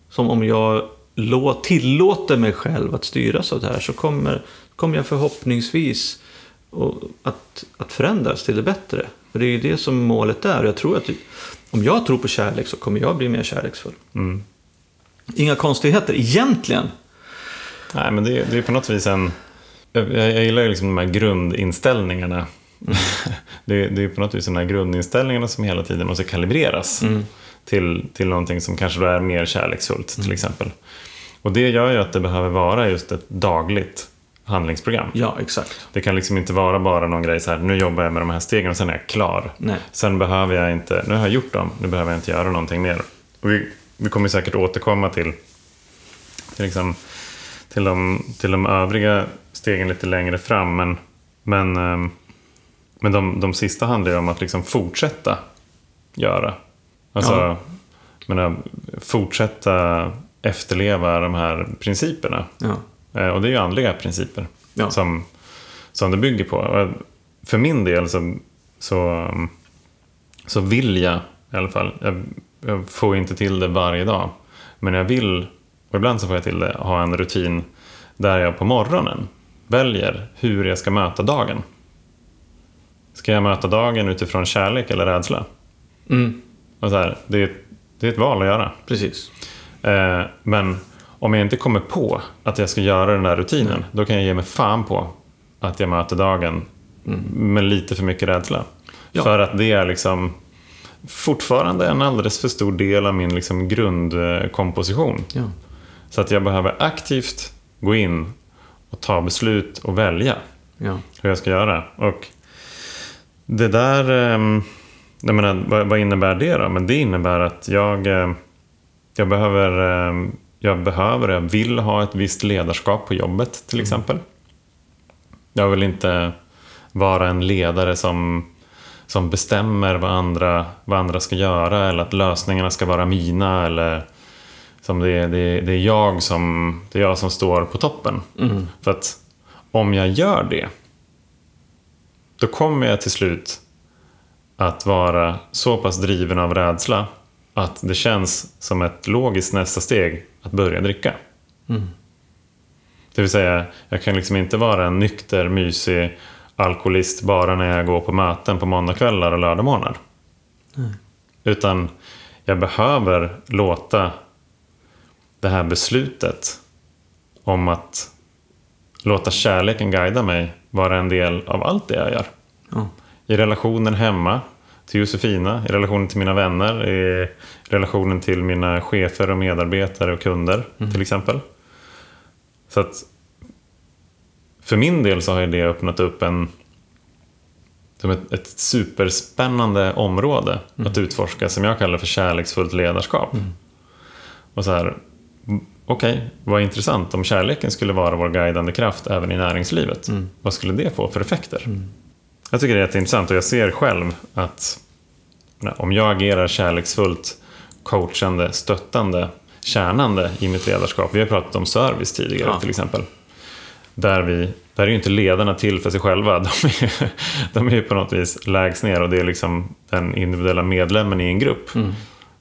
som om jag lå, tillåter mig själv att styras av det här så kommer, kommer jag förhoppningsvis att, att förändras till det bättre. För det är ju det som målet är. Jag tror att om jag tror på kärlek så kommer jag bli mer kärleksfull.
Mm.
Inga konstigheter egentligen.
Nej, men det, det är på något vis en... Jag, jag gillar ju liksom de här grundinställningarna. (laughs) det, det är på något vis de här grundinställningarna som hela tiden måste kalibreras till, till någonting som kanske då är mer kärleksfullt till exempel. Och det gör ju att det behöver vara just ett dagligt handlingsprogram.
Ja, exakt.
Det kan liksom inte vara bara någon grej så här, nu jobbar jag med de här stegen och sen är jag klar.
Nej.
Sen behöver jag inte, nu har jag gjort dem, nu behöver jag inte göra någonting mer. Och vi, vi kommer säkert återkomma till, till, liksom, till, de, till de övriga stegen lite längre fram. Men, men, ehm, men de, de sista handlar ju om att liksom fortsätta göra. Alltså,
Ja.
menar, fortsätta efterleva de här principerna.
Ja.
Eh, Och det är ju andliga principer
Ja.
som, som det bygger på. Och för min del så, så, så vill jag i alla fall, jag, jag får inte till det varje dag, men jag vill, och ibland så får jag till det, ha en rutin där jag på morgonen väljer hur jag ska möta dagen. Ska jag möta dagen utifrån kärlek eller rädsla?
Mm,
Och så här, det, är, det är ett val att göra.
precis.
Eh, men om jag inte kommer på att jag ska göra den där rutinen, då kan jag ge mig fan på att jag möter dagen med lite för mycket rädsla.
Ja.
För att det är liksom fortfarande en alldeles för stor del av min liksom grundkomposition.
Ja.
Så att jag behöver aktivt gå in och ta beslut och välja
Ja.
hur jag ska göra. Och det där, eh, jag menar, vad, innebär det då? Men det innebär att jag, eh, jag behöver, eh, jag behöver, jag vill ha ett visst ledarskap på jobbet till exempel. Jag vill inte vara en ledare som, som bestämmer vad andra, vad andra ska göra eller att lösningarna ska vara mina eller som det, är- det, är- det, är jag som, det är jag som står på toppen.
Mm.
För att om jag gör det, då kommer jag till slut att vara så pass driven av rädsla att det känns som ett logiskt nästa steg att börja dricka.
Mm.
Det vill säga, jag kan liksom inte vara en nykter, mysig alkoholist bara när jag går på möten på måndagkvällar och lördagmorgnar. Utan jag behöver låta det här beslutet om att låta kärleken guida mig vara en del av allt det jag gör.
Ja.
I relationen hemma till Josefina, i relationen till mina vänner, i relationen till mina chefer och medarbetare och kunder till exempel. Så att för min del så har det öppnat upp en som ett, ett superspännande område att utforska som jag kallar för kärleksfullt ledarskap. Och så här, okej, vad intressant om kärleken skulle vara vår guidande kraft även i näringslivet. Vad skulle det få för effekter? Jag tycker det är jätteintressant och jag ser själv att om jag agerar kärleksfullt, coachande, stöttande, tjänande i mitt ledarskap. Vi har pratat om service tidigare
Ja.
till exempel. Där, vi, där är ju inte ledarna till för sig själva. (laughs) De är, de är ju på något vis lägst ner och det är liksom den individuella medlemmen i en grupp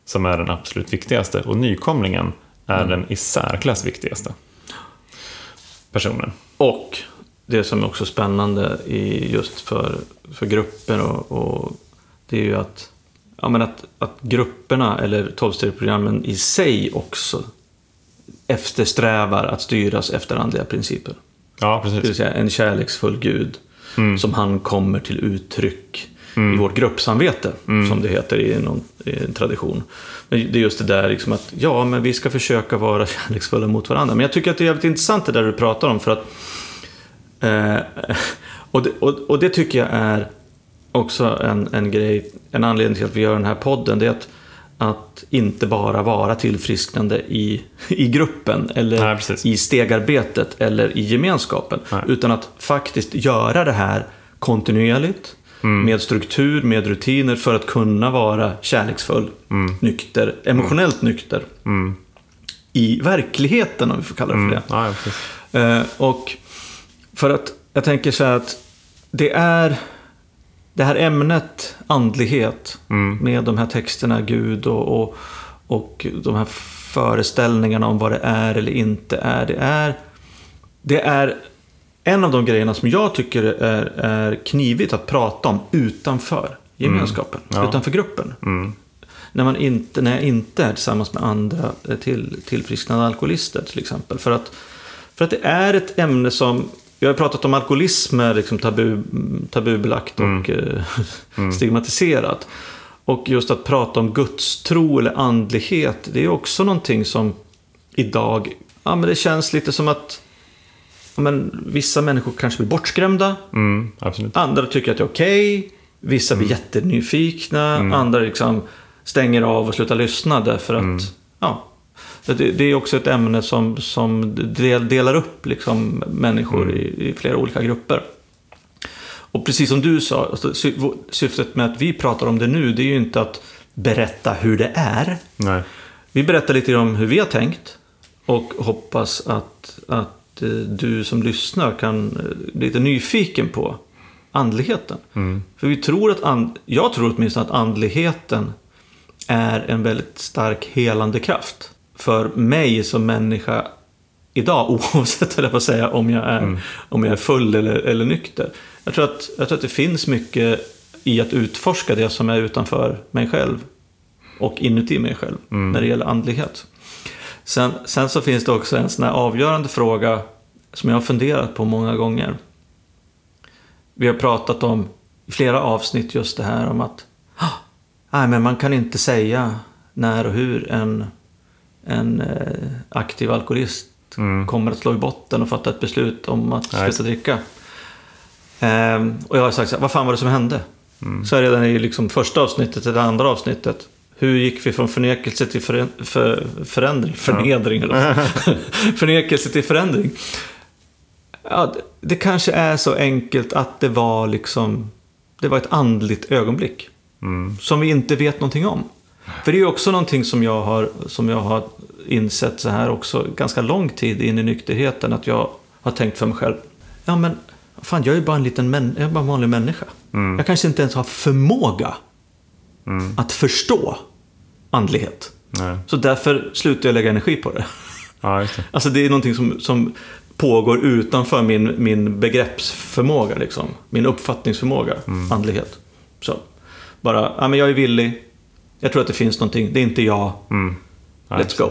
som är den absolut viktigaste. Och nykomlingen är den i särklass viktigaste personen.
Och det som är också spännande i just för, för grupper och, och det är ju att, ja, men att, att grupperna eller tolvstegsprogrammen i sig också eftersträvar att styras efter andliga principer.
Ja,
Det vill
precis.
säga en kärleksfull Gud som han kommer till uttryck i vårt gruppsamvete, som det heter i, någon, i en tradition. Men det är just det där liksom att, ja, men vi ska försöka vara (laughs) kärleksfulla mot varandra. Men jag tycker att det är jävligt intressant det där du pratar om, för att eh, (laughs) och, det, och, och det tycker jag är också en, en grej, en anledning till att vi gör den här podden, det är att, att inte bara vara tillfrisknande i, i gruppen eller
Nej,
i stegarbetet eller i gemenskapen.
Nej.
Utan att faktiskt göra det här kontinuerligt,
Mm.
med struktur, med rutiner för att kunna vara kärleksfull, nykter, emotionellt nykter.
Mm.
I verkligheten, om vi får kalla det för det.
Ja.
Eh, och för att jag tänker så här att det är det här ämnet andlighet med de här texterna, Gud och, och, och de här föreställningarna om vad det är eller inte är. Det är, det är en av de grejerna som jag tycker är, är knivigt att prata om utanför gemenskapen,
Ja.
utanför gruppen. När, man inte, när jag inte är tillsammans med andra eh, till, tillfrisknande alkoholister till exempel. För att, för att det är ett ämne som, vi har pratat om alkoholism är liksom tabu, tabubelagt och eh, (laughs) stigmatiserat. Och just att prata om gudstro eller andlighet, det är också någonting som idag, ja men det känns lite som att ja, men, vissa människor kanske blir bortskrämda.
Mm.
Andra tycker att det är okej. Vissa blir jättenyfikna. Andra liksom stänger av och slutar lyssna därför att... Ja, det, är också ett ämne som, som del, delar upp liksom människor i, i flera olika grupper. Och precis som du sa, alltså, sy, syftet med att vi pratar om det nu, det är ju inte att berätta hur det är.
Nej.
Vi berättar lite om hur vi har tänkt och hoppas att, att eh, du som lyssnar kan eh, bli lite nyfiken på andligheten. För vi tror att, and, jag tror åtminstone att andligheten är en väldigt stark helande kraft. För mig som människa idag, (laughs) oavsett höll jag på att säga, om jag är, om jag är full eller, eller nykter. Jag tror, att, jag tror att det finns mycket i att utforska det som är utanför mig själv och inuti mig själv när det gäller andlighet. Sen, sen så finns det också en sån här avgörande fråga som jag har funderat på många gånger. Vi har pratat om i flera avsnitt just det här om att "Ah, nej, men man kan inte säga när och hur en, en eh, aktiv alkoholist kommer att slå i botten och fatta ett beslut om att
Nej.
sluta dricka. Ehm, och jag har sagt så här, vad fan var det som hände? Så är redan i liksom första avsnittet till det andra avsnittet. Hur gick vi från förnekelse till för, för, förändring? Förnedring, eller vad? (laughs) Förnekelse till förändring. Ja, det, det kanske är så enkelt att det var liksom... Det var ett andligt ögonblick. Som vi inte vet någonting om. För det är ju också någonting som jag har, som jag har insett så här också ganska lång tid in i nykterheten. Att jag har tänkt för mig själv. Ja men, fan jag är bara en liten män, jag är bara en vanlig människa. Jag kanske inte ens har förmåga att förstå andlighet.
Nej.
Så därför slutar jag lägga energi på det. (laughs)
Ja, det.
Alltså det är någonting som, som pågår utanför min, min begreppsförmåga, liksom. min uppfattningsförmåga, andlighet. Så, bara, ja men jag är villig, jag tror att det finns någonting, det är inte jag,
Mm.
Let's go.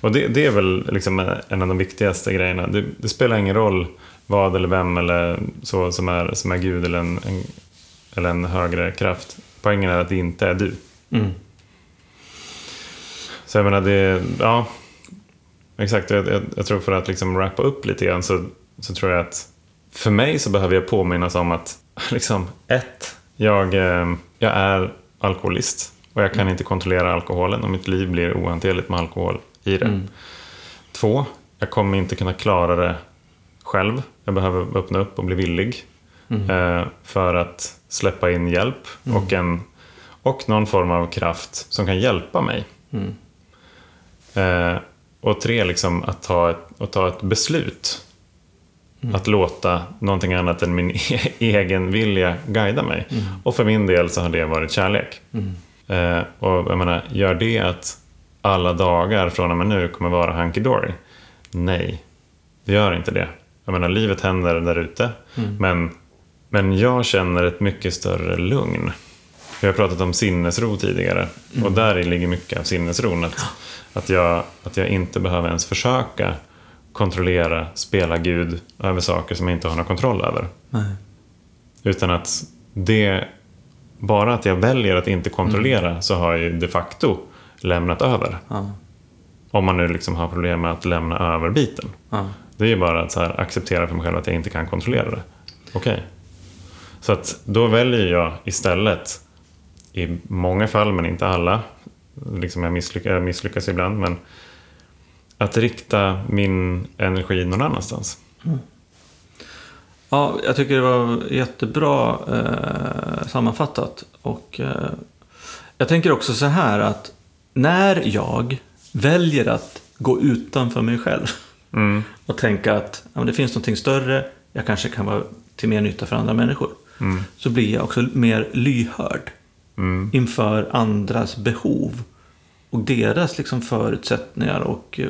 Och det, det är väl liksom en av de viktigaste grejerna. Det, det spelar ingen roll vad eller vem eller så som är, som är Gud eller en, en, eller en högre kraft. Poängen är att det inte är du.
Mm.
Så jag menar, det, ja, exakt. Jag, jag, jag tror för att liksom wrappa upp lite grann så, så tror jag att för mig så behöver jag påminnas om att, (laughs) liksom, ett, jag, eh, jag är alkoholist och jag kan inte kontrollera alkoholen och mitt liv blir ohanterligt med alkohol i det. Två, jag kommer inte kunna klara det själv. Jag behöver öppna upp och bli villig eh, för att släppa in hjälp och, en, och någon form av kraft som kan hjälpa mig. Eh, och tre, liksom att ta ett, att ta ett beslut. Att låta någonting annat än min e- (laughs) egen vilja guida mig. Och för min del så har det varit kärlek. Eh, och jag menar, gör det att alla dagar från och med nu kommer vara hunky dory? Nej, det gör inte det. Jag menar, livet händer där ute. Men, men jag känner ett mycket större lugn. Vi har pratat om sinnesro tidigare. Och där ligger mycket av sinnesron. Att, att, jag, att jag inte behöver ens försöka kontrollera, spela Gud över saker som jag inte har någon kontroll över.
Nej.
Utan att det bara att jag väljer att inte kontrollera så har jag ju de facto lämnat över.
Ja.
Om man nu liksom har problem med att lämna över biten.
Ja.
Det är ju bara att här acceptera för mig själv att jag inte kan kontrollera det. Okej. Så att då väljer jag istället, i många fall men inte alla, liksom jag, misslyckas, jag misslyckas ibland, men att rikta min energi någon annanstans.
Ja, jag tycker det var jättebra eh, sammanfattat. Och eh, jag tänker också så här att när jag väljer att gå utanför mig själv
Mm.
och tänka att ja, det finns någonting större, jag kanske kan vara till mer nytta för andra människor.
Mm.
Så blir jag också mer lyhörd
Mm.
inför andras behov och deras liksom, förutsättningar och,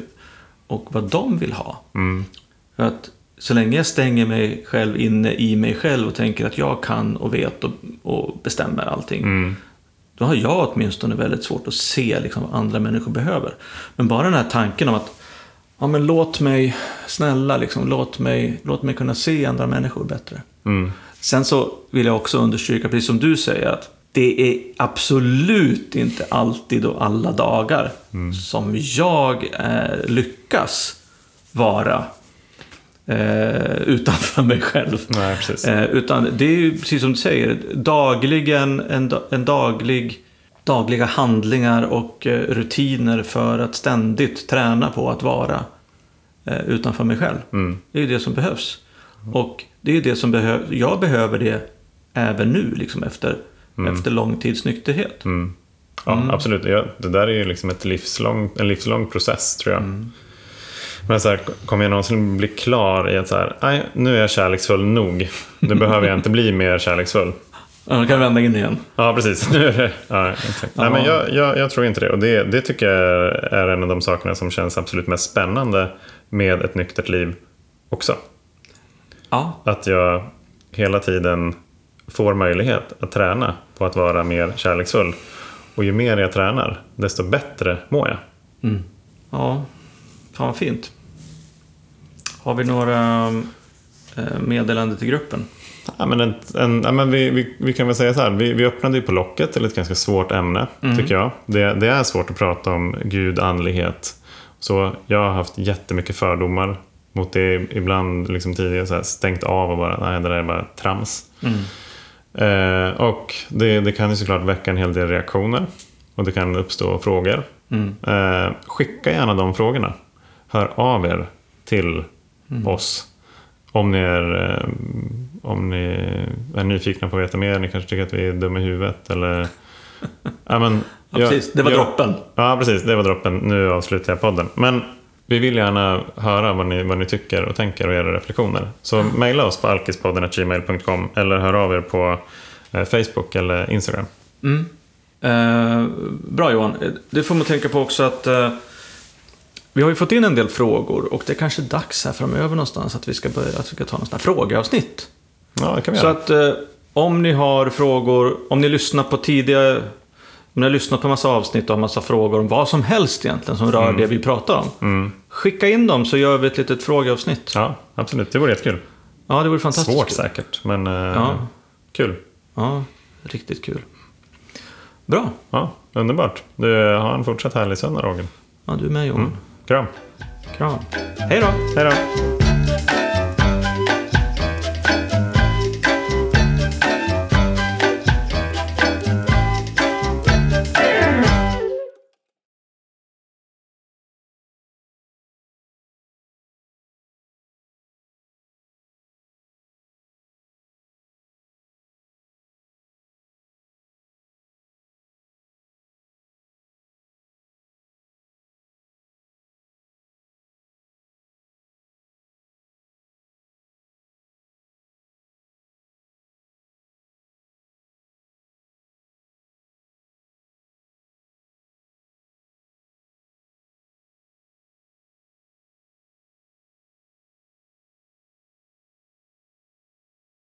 och vad de vill ha.
Mm.
För att så länge jag stänger mig själv inne i mig själv och tänker att jag kan och vet och, och bestämmer allting.
Mm.
Då har jag åtminstone väldigt svårt att se liksom, vad andra människor behöver. Men bara den här tanken om att ja, men låt mig, snälla, liksom, låt, mig, låt mig kunna se andra människor bättre.
Mm.
Sen så vill jag också understryka, precis som du säger, att det är absolut inte alltid och alla dagar som jag eh, lyckas vara eh, utanför mig själv.
Nej.
Eh, utan det är ju precis som du säger, dagligen, en, en daglig, dagliga handlingar och eh, rutiner för att ständigt träna på att vara eh, utanför mig själv.
Mm.
Det är ju det som behövs. Och det är det som behövs. Jag behöver det även nu, liksom efter, efter lång tids nykterhet.
Mm. Ja, absolut. Ja, det där är ju liksom ett livslång, en livslång process, tror jag. Men så här, kommer jag någonsin bli klar i att så här, nej, nu är jag kärleksfull nog. Nu behöver jag inte bli mer kärleksfull.
Ja, då kan vända in igen.
Ja, precis. Nu är det, ja, exakt. Nej, men jag, jag, jag tror inte det. Och det, det tycker jag är en av de sakerna som känns absolut mest spännande med ett nyktert liv också.
Ja,
Att jag hela tiden får möjlighet att träna på att vara mer kärleksfull. Och ju mer jag tränar, desto bättre mår jag.
ja. Fan vad fint. Har vi några eh, meddelanden till gruppen?
Ja, men en, en, ja, men vi, vi, vi kan väl säga så här, vi, vi öppnade ju på locket till ett ganska svårt ämne, tycker jag. Det, det är svårt att prata om Gud, andlighet. Så jag har haft jättemycket fördomar mot det ibland liksom tidigare så här, stängt av och bara, nej det där är bara trams. Eh, och det, det kan ju såklart väcka en hel del reaktioner. Och det kan uppstå frågor. Eh, skicka gärna de frågorna. Hör av er till oss. Om ni, är, eh, om ni är nyfikna på att veta mer. Ni kanske tycker att vi är dumma i huvudet. Eller, (laughs) ja, men,
Ja, precis. Det var droppen.
Ja, precis. Det var droppen. Nu avslutar jag podden. Men vi vill gärna höra vad ni, vad ni tycker och tänker och era reflektioner. Så mejla oss på alkispodden.gmail.com eller hör av er på eh, Facebook eller Instagram.
Eh, bra Johan. Det får man tänka på också att eh, vi har ju fått in en del frågor och det är kanske dags här framöver någonstans att vi ska, börja, att vi ska ta här frågeavsnitt.
Ja, det kan vi
Så
göra.
att eh, om ni har frågor, om ni lyssnar på tidigare, om ni har lyssnat på massa avsnitt och har massa frågor om vad som helst egentligen som rör det vi pratar om. Skicka in dem så gör vi ett litet frågeavsnitt.
Ja, absolut. Det vore jättekul.
Ja, det vore fantastiskt
Svårt
kul.
säkert, men eh,
Ja.
kul.
Ja, riktigt kul. Bra.
Ja, underbart. Du, ha en fortsatt härlig söndag, Roger.
Ja, du är med Johan.
Kram.
Kram. Hej då.
Hej då.